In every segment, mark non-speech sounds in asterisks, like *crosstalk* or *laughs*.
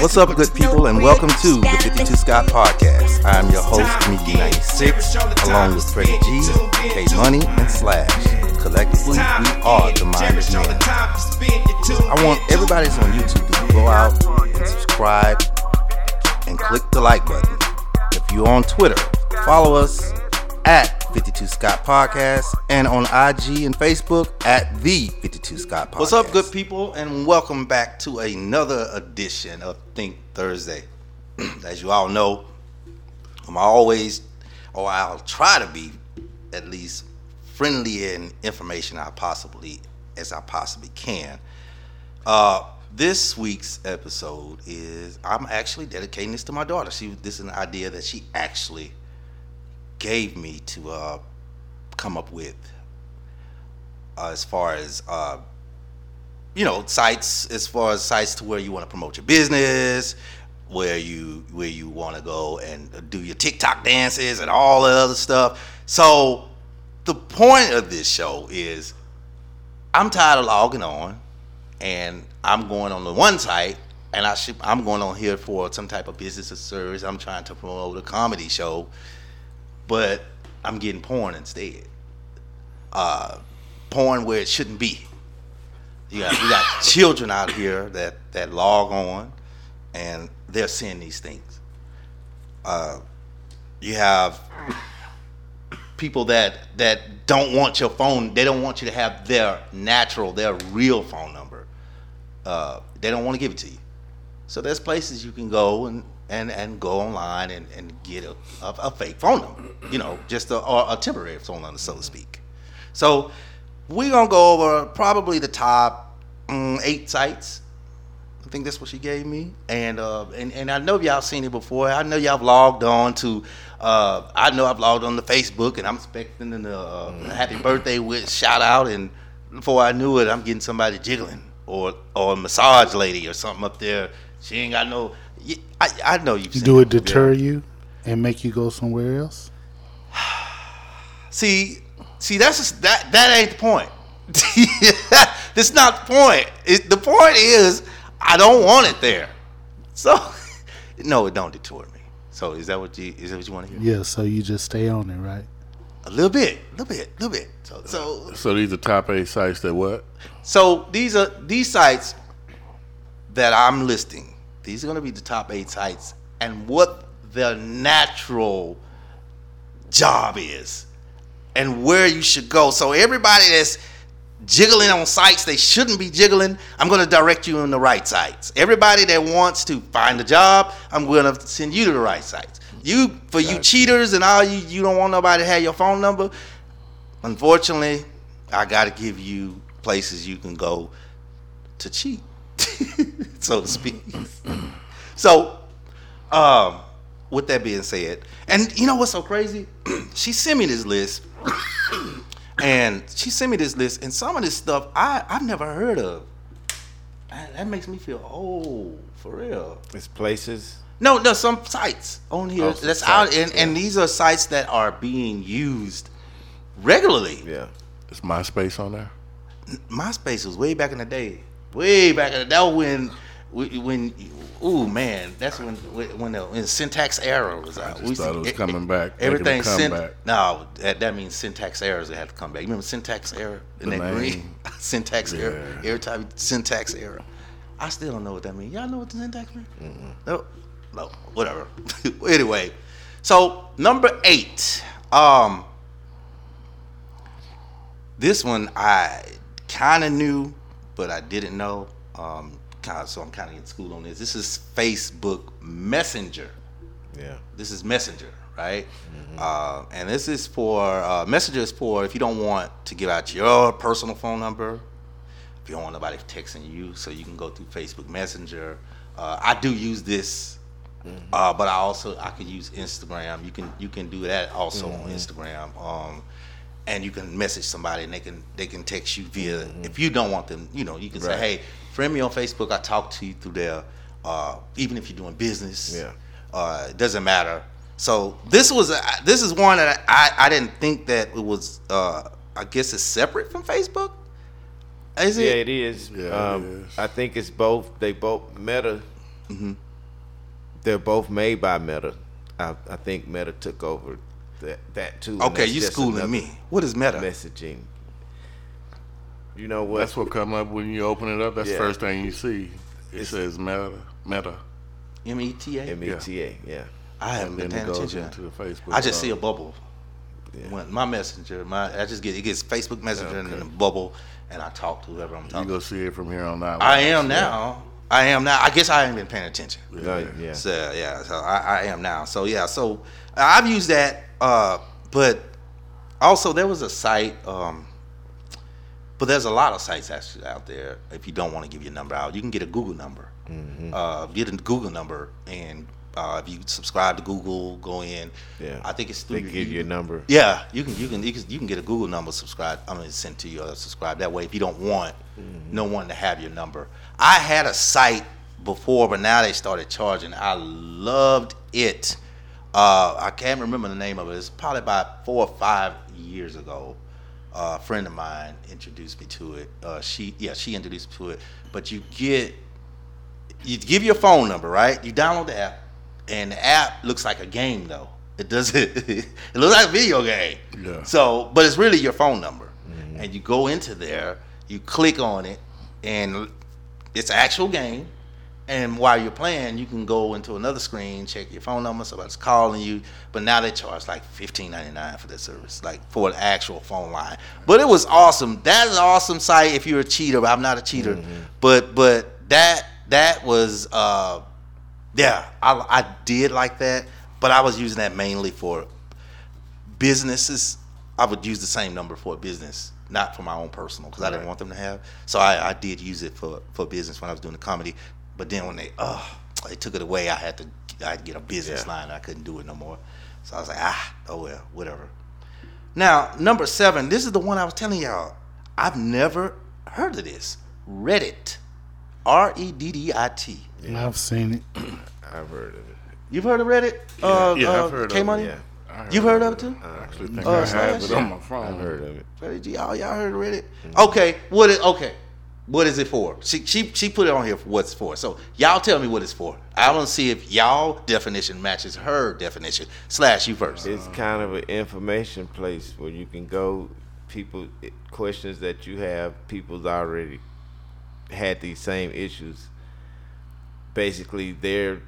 What's up, good people, and welcome to the 52. Scott Podcast. I am your host, Time Miki again. 96, Cherish all the time along with. Freddie G, You tuned in K. Money, and Slash. Collectively, we are the to Minders cherish all the Men. time you spend. You tuned I want everybody that's on YouTube to go out and subscribe and click the like button. If you're on Twitter, follow us at 52 Scott Podcast and on IG and Facebook at the 52 Scott Podcast. What's up, good people, and welcome back to another edition of Think Thursday. *clears throat* As you all know, I'm always, or I'll try to be at least friendly in information I possibly as I possibly can. Uh, this week's episode is I'm actually dedicating this to my daughter. She this is an idea that she actually gave me to uh, come up with uh, as far as uh, you know sites as far as sites to where you want to promote your business where you where you want to go and do your TikTok dances and all that other stuff. So the point of this show is I'm tired of logging on and I'm going on the one site and I should I'm going on here for some type of business or service. I'm trying to promote a comedy show, but I'm getting porn instead. Uh, porn where it shouldn't be. You got, we got *laughs* children out here that, that log on and they're seeing these things. Uh, you have people that that don't want your phone. They don't want you to have their natural, their real phone number. Uh, they don't want to give it to you. So there's places you can go and and, and go online and, and get a, a, a fake phone number. You know, just a, or a temporary phone number, so to speak. So we're gonna go over probably the top mm, eight sites. I think that's what she gave me, and uh, and and I know y'all seen it before. I know y'all have logged on to. Uh, I know I've logged on to Facebook, and I'm expecting a uh, happy birthday with shout out, and before I knew it, I'm getting somebody jiggling or or a massage lady or something up there. She ain't got no. I, I know you've Do it yeah. deter you and make you go somewhere else? See, see, that's just, that that ain't the point. *laughs* that's not the point. It, the point is, I don't want it there. So, *laughs* no, it don't deter me. So, is that what you is that what you want to hear? Yeah, so you just stay on it, right? A little bit, a little bit, a little bit. So, so, So these are top eight sites that what? so these are these sites that I'm listing. These are going to be the top eight sites and what their natural job is and where you should go. So everybody that's jiggling on sites they shouldn't be jiggling, I'm going to direct you on the right sites. Everybody that wants to find a job, I'm going to send you to the right sites. You for you cheaters and all you you don't want nobody to have your phone number. Unfortunately, I got to give you places you can go to cheat, *laughs* so to speak. so, um, with that being said, and you know what's so crazy? *clears throat* she sent me this list, *clears throat* and she sent me this list, and some of this stuff I I've never heard of. And that makes me feel old for real. It's places. No, no, some sites on here Oh, that's out, and, and these are sites that are being used regularly. Yeah. Is MySpace on there? MySpace was way back in the day. Way back in the that was when when ooh man, that's when when the when syntax error was out. just We thought to- it was coming e- back, Everything syn- comeback. no, that, that means syntax errors that have to come back. You remember syntax error in The that green *laughs* syntax error Yeah. every time syntax error. I still don't know what that means. Y'all know what the syntax means? No, no, whatever. *laughs* anyway, so number eight. Um, this one I kind of knew, but I didn't know. Um, kinda, so I'm kind of in school on this. This is Facebook Messenger. Yeah. This is Messenger, right? Uh, and this is for uh, Messenger is for if you don't want to give out your personal phone number, if you don't want nobody texting you, so you can go through Facebook Messenger. Uh, I do use this Uh, but I also I can use Instagram. You can you can do that also on Instagram. Um, and you can message somebody and they can they can text you via if you don't want them you know you can Right. say hey friend me on facebook i talk to you through there uh, even if you're doing business Yeah. uh, it doesn't matter so this was a, this is one that i i didn't think that it was uh, i guess it's separate from facebook is it Yeah, it it is. Yeah, um, is. I think it's both. They both Meta. Mm-hmm. They're both made by Meta. I, I think Meta took over that that too. okay you just schooling me what is meta Messaging. You know what? That's what come up when you open it up. That's Yeah. the first thing you see. It It's- says Meta, Meta, M E T A. M E T A. META. Yeah. i haven't been then it paying attention into the Facebook. I just see a uh, bubble. When my messenger, my I just get it gets Facebook Messenger and then a bubble, and I talk to whoever I'm talking. You talking. go to. see it from here on out. I am now. I am now. I guess I ain't been paying attention. No, yeah. So yeah, so I, I am now. So yeah, so I've used that, uh, but also there was a site. Um, but there's a lot of sites actually out there. If you don't want to give your number out, you can get a Google number. Mm-hmm. Uh, get a Google number, and uh, if you subscribe to Google, go in. Yeah. I think it's through They give you a number. yeah, you can you can you can, you can get a Google number subscribe. I'm gonna send to you or subscribe that way. If you don't want no one to have your number, I had a site before, but now they started charging. I loved it. Uh, I can't remember the name of it. It's probably about four or five years ago. Uh, a friend of mine introduced me to it. Uh, she yeah she introduced me to it. But you get you give your phone number, right? You download the app, and the app looks like a game though. It doesn't. *laughs* it looks like a video game. Yeah. So, but it's really your phone number, and you go into there, you click on it, and it's an actual game. And while you're playing, you can go into another screen, check your phone number, somebody's calling you. But now they charge like fifteen ninety nine for that service, like for an actual phone line. But it was awesome. That's an awesome site if you're a cheater. I'm not a cheater, but but that that was uh, yeah, I I did like that. But I was using that mainly for businesses. I would use the same number for a business, not for my own personal, because I didn't want them to have. So I, I did use it for for business when I was doing the comedy. But then when they uh they took it away, I had to I get a business Yeah. line. I couldn't do it no more. So I was like, ah, oh well, whatever. Now number seven, this is the one I was telling y'all. I've never heard of this. Reddit, R E D D I T. I've seen it. *clears throat* I've heard of it. You've heard of Reddit? Uh, yeah, uh, I've heard of K it, Money. Yeah. I heard You've heard of it too? I actually think Uh, I have Slash? it on my phone. I've heard of it. Freddie G, oh, y'all heard of Reddit? Okay, what is okay? What is it for? She she she put it on here for what's for. So y'all tell me what it's for. I want to see if y'all definition matches her definition. Slash you first. It's kind of an information place where you can go. People questions that you have. People's already had these same issues. Basically, they're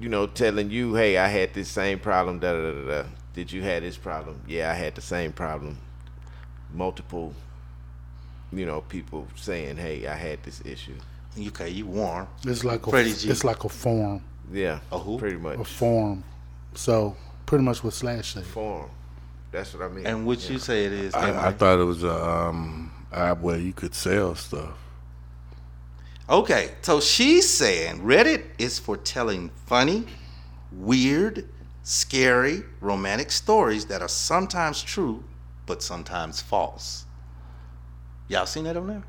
you know telling you, "Hey, I had this same problem." Da da da da. Did you have this problem? Yeah, I had the same problem. Multiple, you know, people saying, "Hey, I had this issue." Okay, you warm. It's like a Freddie G. it's like a form, Yeah, A who? pretty much. a much form. So pretty much what Slash said. form. That's what I mean. And what you say it is? I, I K-Money? thought it was a um, app where you could sell stuff. Okay, so she's saying Reddit is for telling funny, weird, scary, romantic stories that are sometimes true, but sometimes false. Y'all seen that on there?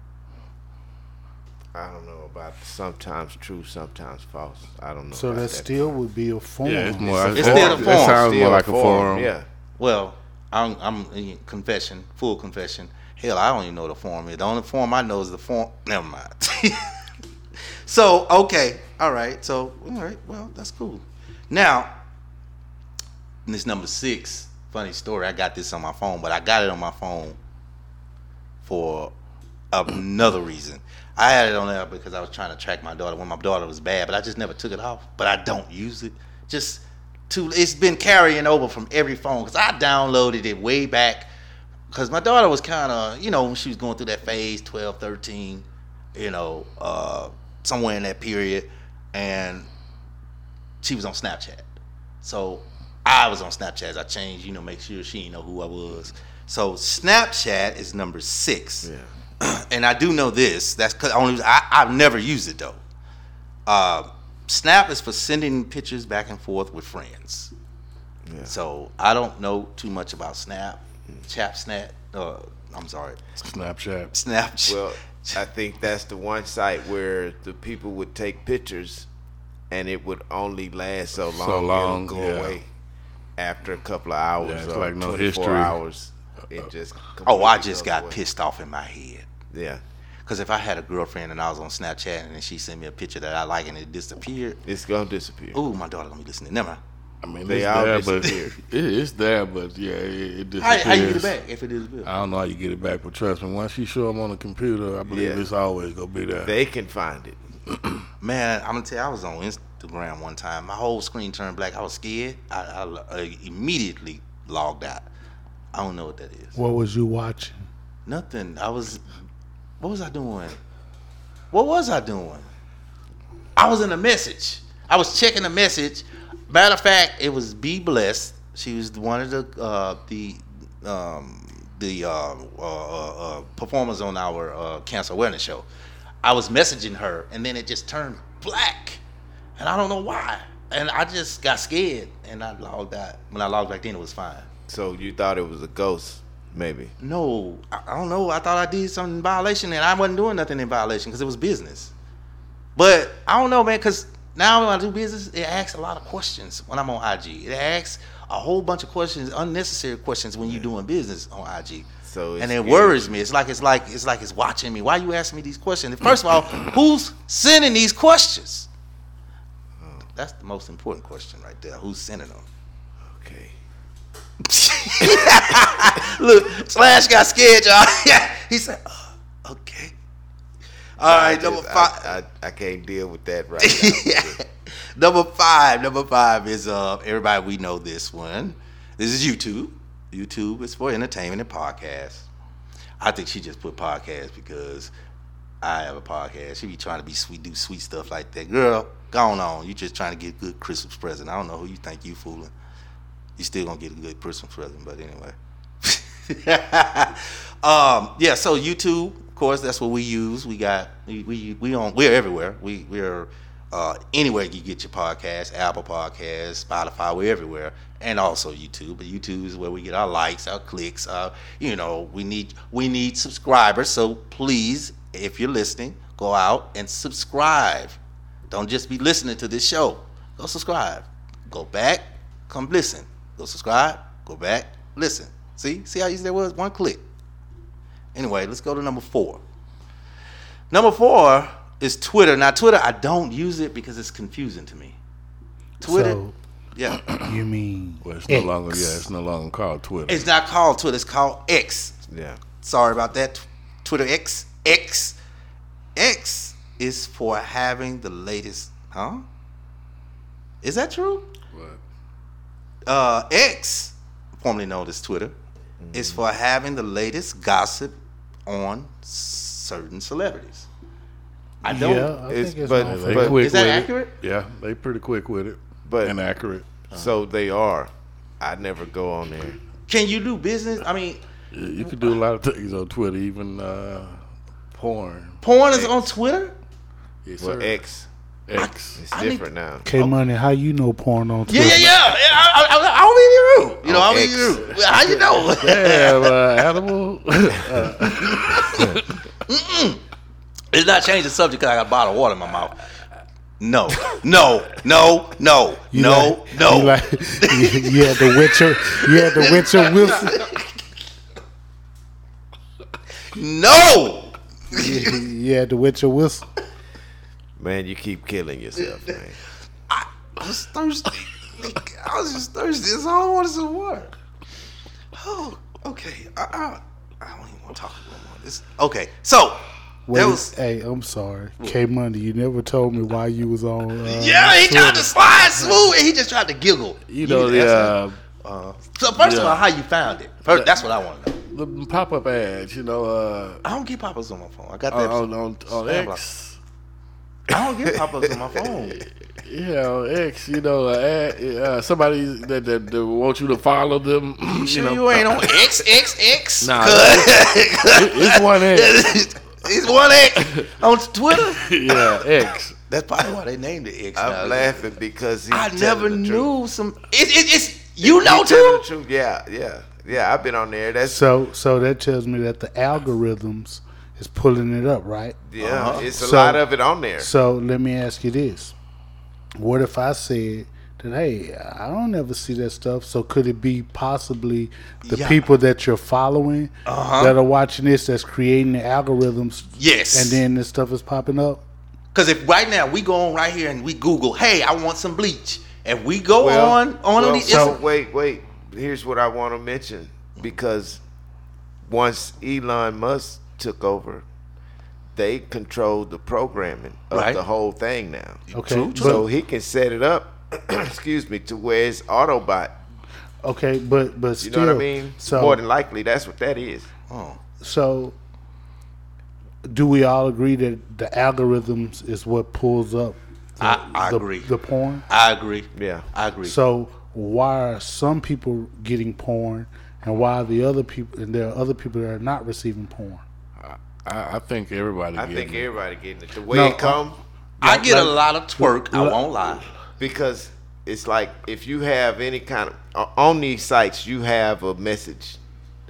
I don't know about sometimes true, sometimes false. I don't know. So about that still would be a form. Yeah, it's more. It's still a form. it sounds Still more like a form, forum. Yeah. Well, I'm, I'm confession, full confession. Hell, I don't even know the form is. The only form I know is the form. Never mind. *laughs* so okay, all right. So all right, well that's cool. Now, this number six. Funny story. I got this on my phone, but I got it on my phone for another reason. I had it on there because I was trying to track my daughter when my daughter was bad, but I just never took it off. But I don't use it. Just to it's been carrying over from every phone because I downloaded it way back because my daughter was kind of you know when she was going through that phase 12 13 you know uh somewhere in that period and she was on snapchat so i was on snapchat i changed you know make sure she didn't know who i was so snapchat is number six Yeah. *clears throat* and I do know this. That's cause only I, I've never used it though. Uh, Snap is for sending pictures back and forth with friends. Yeah. So I don't know too much about Snap, Chap Snap. Uh, I'm sorry, Snapchat. Snap. Well, I think that's the one site where the people would take pictures, and it would only last so long. So long, it'll go yeah. away after a couple of hours Yeah, it's or like no 24 history. hours. It just oh, I just got away. pissed off in my head. Yeah, Because if I had a girlfriend and I was on Snapchat and then she sent me a picture that I like and it disappeared, it's gonna disappear. ooh, my daughter gonna be listening. Never mind. I mean, They all there, but disappeared. *laughs* it, it's there, but yeah, it, it How, disappears. how you get it back if it is built? I don't know how you get it back, but trust me, once you show them on the computer, I believe Yeah. it's always gonna be there. They can find it. *clears throat* Man, I'm gonna tell you, I was on Instagram one time. My whole screen turned black. I was scared. I, I, I immediately logged out. I don't know what that is. What was you watching? Nothing. I was. What was I doing? What was I doing? I was in a message. I was checking a message. Matter of fact, it was Be Blessed. She was one of the uh, the um, the uh, uh, uh, uh, performers on our uh, cancer awareness show. I was messaging her, and then it just turned black, and I don't know why. And I just got scared, and I logged out. When I logged back in, it was fine. So you thought it was a ghost, maybe? No, I, I don't know. I thought I did something in violation, and I wasn't doing nothing in violation because it was business. But I don't know, man. Because now when I do business, it asks a lot of questions when I'm on IG. It asks a whole bunch of questions, unnecessary questions when you're doing business on IG. So it's and it scary. worries me. It's like it's like it's like it's watching me. Why you asking me these questions? First of all, *laughs* who's sending these questions? Oh. That's the most important question right there. Who's sending them? Okay. *laughs* Look, Slash got scared, y'all. *laughs* he said, uh, "Okay." All I right, number five. I, I, I can't deal with that right now. *laughs* number five. Number five is uh everybody we know this one. This is YouTube. YouTube is for entertainment and podcasts. I think she just put podcast because I have a podcast. She be trying to be sweet, do sweet stuff like that. Girl, go on. You just trying to get a good Christmas present. I don't know who you think you fooling. You still gonna get a good Christmas present, but anyway. *laughs* um, yeah, so YouTube, of course, that's what we use. We got we we, we on we're everywhere. We we're uh, anywhere you get your podcast, Apple Podcasts, Spotify, we're everywhere, and also YouTube. But YouTube is where we get our likes, our clicks. You know, we need we need subscribers. So please, if you're listening, go out and subscribe. Don't just be listening to this show. Go subscribe. Go back, come listen. Go subscribe. Go back, listen. See, see how easy that was? One click. Anyway, let's go to number four. Number four is Twitter. Now, Twitter, I don't use it because it's confusing to me. Twitter, So *clears throat* yeah, *clears throat* you mean Well, it's no X. longer. Yeah, it's no longer called Twitter. it's not called Twitter. It's called X. yeah. Sorry about that. Twitter X. X. X is for having the latest. Huh? Is that true? But uh, X, formerly known as Twitter, is for having the latest gossip on certain celebrities. I don't. Yeah, I It's- think it's but- known they for but- that. quick Is that with it. accurate? Yeah, they pretty quick with it, But and accurate. so they are. I never go on there. Can you do business? I mean, You, you can do a lot of things on Twitter, even uh, porn. porn is on Twitter. Yes, Well, sir. X, X. it's I need- different now. K Money, how you know porn on Yeah, Twitter? yeah, yeah. yeah I, I, I, I'll be rude. You know, On I'll be X. rude. How you know? *laughs* Yeah, uh, animal. *laughs* It's not changing the subject because I got a bottle of water in my mouth. No, no, no, no, You no, like, no. You like, yeah, the Witcher, yeah, the Witcher Wilson. no. *laughs* Yeah, the Witcher Wilson. Man, you keep killing yourself, man. *laughs* I was thirsty. *laughs* I was just thirsty. That's all I wanted some water. Oh, okay. I, I, I don't even want to talk about more. This. Okay, so Wait, that was. hey, I'm sorry, K Money. You never told me why you was on. Uh, Yeah, he tried to slide smooth, and he just tried to giggle. You know need the to uh, so first of all, how you found it? First, that's what I want to know. the pop up ads. You know, uh, I don't get pop-ups on my phone. I got that. on, on, on Spam X. I don't get pop-ups on my phone. *laughs* Yeah, on X. You know, uh, uh, somebody that, that that want you to follow them. *clears throat* You Sure, know, you ain't on X X X. Nah, Cause- *laughs* it's one X. It's one X on Twitter. *laughs* yeah, X. That's probably why they named it X. now. I'm laughing because he's I never the truth. knew some. It, it, it's you know He's too. Yeah, yeah, yeah. I've been on there. That's So so that tells me that the algorithms is pulling it up, right? yeah. Uh-huh. It's a So- lot of it on there. So let me ask you this: What if I said that, hey, I don't ever see that stuff? So could it be possibly the Yeah. people that you're following Uh-huh. that are watching this that's creating the algorithms, Yes. and then this stuff is popping up? Because if right now we go on right here and we Google, hey, I want some bleach, and we go Well, on on well, the so wait, wait. Here's what I want to mention because once Elon Musk took over, they controlled the programming of Right. the whole thing now. Okay, True, but- So he can set it up. *clears throat* excuse me, to where it's Autobot. Okay, but but You know what I mean? So More than likely, that's what that is. oh, so do we all agree that the algorithms is what pulls up? The, I- I the, agree. The porn. I agree. Yeah. I agree. So why are some people getting porn, and why are the other people, and there are other people that are not receiving porn? I, I think everybody. I getting think it. everybody getting it. The way No, it come, I get a lot of twerk. I won't lie. because it's like if you have any kind of o- on these sites you have a message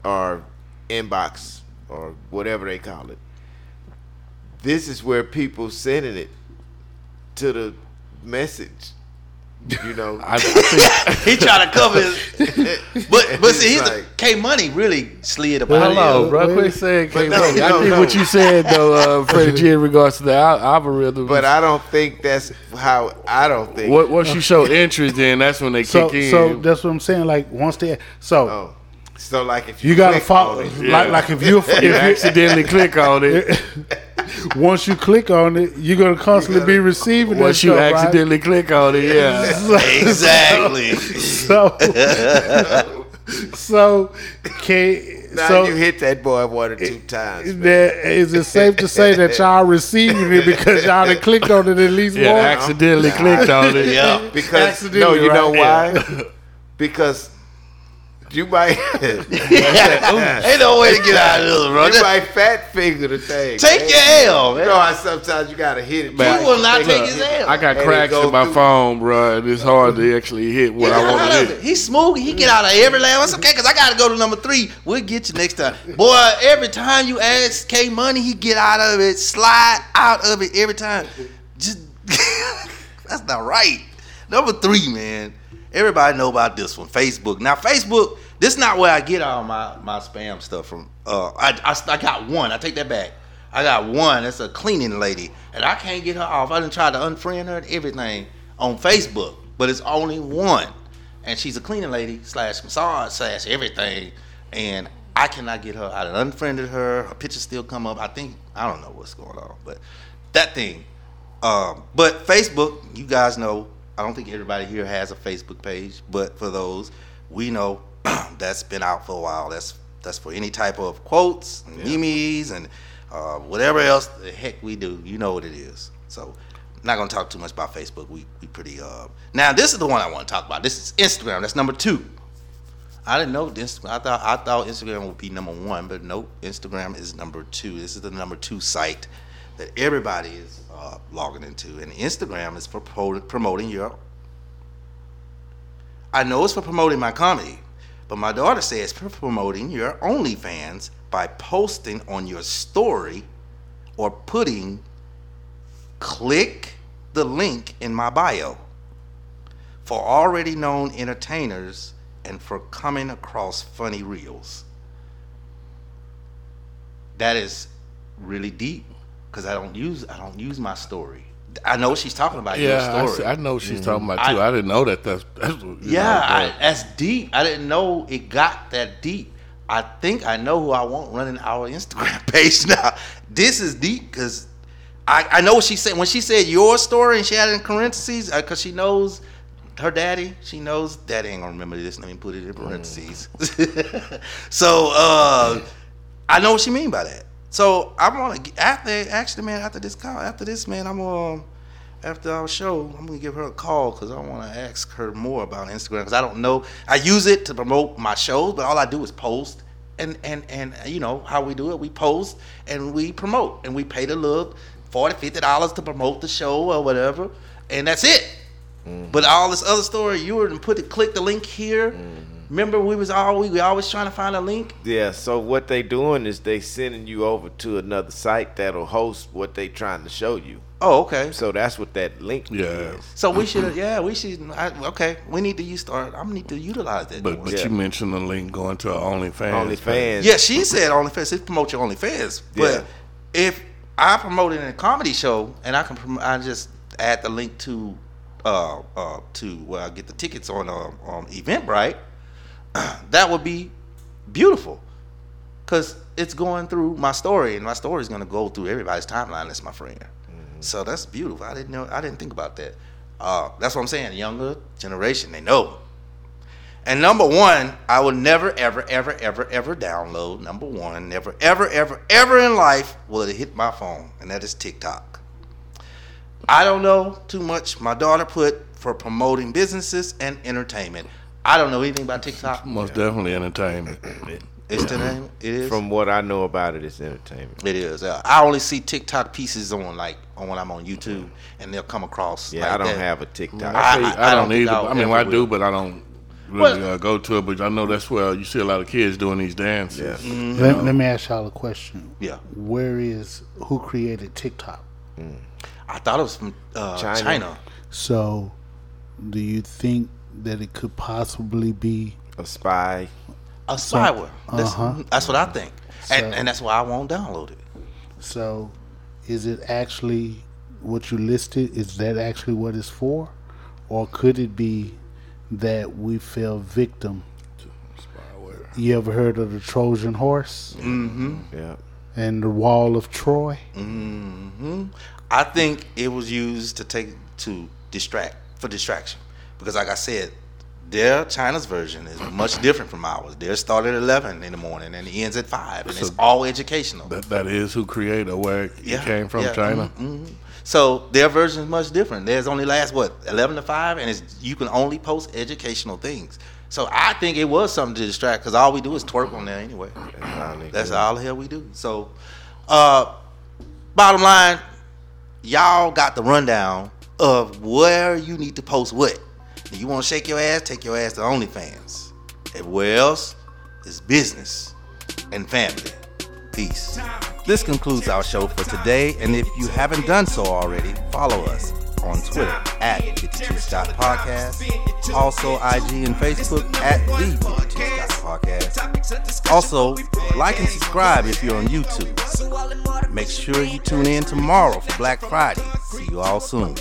or inbox or whatever they call it this is where people sending it to the message you know *laughs* I, I think *laughs* He trying to cover his, *laughs* but but see, he's It's the like- K Money really slid about Hello, it. bro. wait. Quit saying K no, I no, think no. what you said though, uh, Freddie G, in regards to the al- algorithm. but i don't think that's how i don't think what, once you show interest, then that's when they So kick in. so that's what I'm saying. Like once they so oh so like if you, you gotta click follow on it, Yeah. like like if you if you you accidentally click on it. *laughs* once you click on it, you're gonna constantly be receiving that Once you stuff, right? accidentally click on it, yeah. *laughs* Exactly. So, so can now so you hit that boy one or two times man. that, is it safe to say that y'all receiving it because y'all done clicked on it at least Yeah, once? accidentally clicked on it. yeah. because no Accidentally, you know right? why because you might *laughs* *laughs* Ain't no way to get out of this, bro. You Just might fat finger the thing. Take man. your L, You man. know how sometimes you gotta hit it. You back. will not Take take his L. I got And cracks go in my through. phone, bro, and it's hard to actually hit what I want out to of hit. it. He's smooth. He get out of every last. It's okay, cause I gotta go to number three. We'll get you next time, boy. Every time you ask K Money, he get out of it, slide out of it every time. Just *laughs* that's not right. Number three, man. Everybody know about this one, Facebook. Now, Facebook. This is not where I get all my my spam stuff from. Uh, I, I I got one. I take that back. I got one. That's a cleaning lady, and I can't get her off. I done tried to unfriend her and everything on Facebook, but it's only one, and she's a cleaning lady slash massage slash everything, and I cannot get her. I done unfriended her. Her pictures still come up. I think I don't know what's going on, but that thing. Um, but Facebook, you guys know. I don't think everybody here has a Facebook page, but for those, we know *clears throat* that's been out for a while. That's that's for any type of quotes, and memes, and uh, whatever else the heck we do. You know what it is. So, not gonna talk too much about Facebook. We we pretty. Uh, now this is the one I want to talk about. This is Instagram. That's number two. I didn't know this. I thought I thought Instagram would be number one, but nope. Instagram is number two. This is the number two site that everybody is uh, logging into, and Instagram is for pro- promoting your. I know it's for promoting my comedy, but my daughter says for promoting your OnlyFans by posting on your story or putting click the link in my bio for already known entertainers and for coming across funny reels. That is really deep because I don't use I don't use my story. I know what she's talking about. Yeah, I, your see- story. I know what she's talking about mm-hmm. too. I, didn't know that. That's, that's Yeah, I, that's deep. I didn't know it got that deep. I think I know who I want running our Instagram *laughs* page now. This is deep because I, I know what she said when she said your story and she had it in parentheses uh, because she knows her daddy. She knows daddy ain't gonna remember this. Let me put it in mm. parentheses. *laughs* so uh, I know what she mean by that. So I'm gonna after actually man after this call after this man I'm gonna after our show I'm gonna give her a call because I want to ask her more about Instagram because I don't know I use it to promote my shows but all I do is post and and and you know how we do it we post and we promote and we pay the little 40 50 dollars to promote the show or whatever, and that's it. Mm-hmm. But all this other story, you were to put it, click the link here. Mm-hmm. Remember, we was all we, we always trying to find a link. Yeah, so what they doing is they sending you over to another site that'll host what they trying to show you. Oh, okay. So that's what that link Yeah. is. So we should, yeah, we should. I, okay, we need to use start. I need to utilize that. But but Yeah. you mentioned the link going to OnlyFans. OnlyFans. Yeah, she said OnlyFans. It promote your OnlyFans. But Yeah. if I promote it in a comedy show and I can, prom- I just add the link to, uh, uh, to where I get the tickets on, uh, on Eventbrite. *clears throat* that would be beautiful, cause it's going through my story, and my story is gonna go through everybody's timeline. That's my friend. So that's beautiful. I didn't know. I didn't think about that. Uh, that's what I'm saying. The younger generation, they know. And number one, I will never, ever, ever, ever, ever download. Number one, never, ever, ever, ever in life will it hit my phone, and that is TikTok. I don't know too much. My daughter put for promoting businesses and entertainment. I don't know anything about TikTok. Most definitely entertainment. It's the name. It is. From what I know about it, it's entertainment. it is. Uh, I only see TikTok pieces on like on when I'm on YouTube, and they'll come across. Yeah, like I don't that. have a TikTok. I- I, I, I don't don't either. I'll I mean, ever I do, but I don't really Well- uh, go to it. But I know that's where you see a lot of kids doing these dances. Yeah. Let, let me ask y'all a question. Yeah. Where is who created TikTok? I thought it was from uh, China. China. So, do you think that it could possibly be? a spy. A spyware. That's, uh-huh. that's what I think, and So- and that's why I won't download it. So, is it actually what you listed? Is that actually what it's for, or could it be that we fell victim? Spyware. You ever heard of the Trojan horse Mm-hmm. Yeah. and the Wall of Troy? Mm-hmm. I think it was used to take to distract for distraction because, like I said, their China's version is much different from ours. Theirs started at eleven in the morning and it ends at five, and it's all educational. That that is who created where it Yeah, came from, yeah, China. mhm, mhm. So their version is much different. Theirs only lasts what eleven to five, and it's you can only post educational things. So I think it was something to distract because all we do is twerk on there anyway. That's all That's all the hell we do. So, uh, bottom line, y'all got the rundown of where you need to post what. You want to shake your ass, take your ass to OnlyFans. Everywhere else is business and family. Peace. This concludes our show for today, and if you haven't done so already, follow us on Twitter at 52 Scott Podcast, also IG and Facebook at the 52 Scott Podcast. Also, like and subscribe if you're on YouTube. Make sure you tune in tomorrow for Black Friday. See you all soon.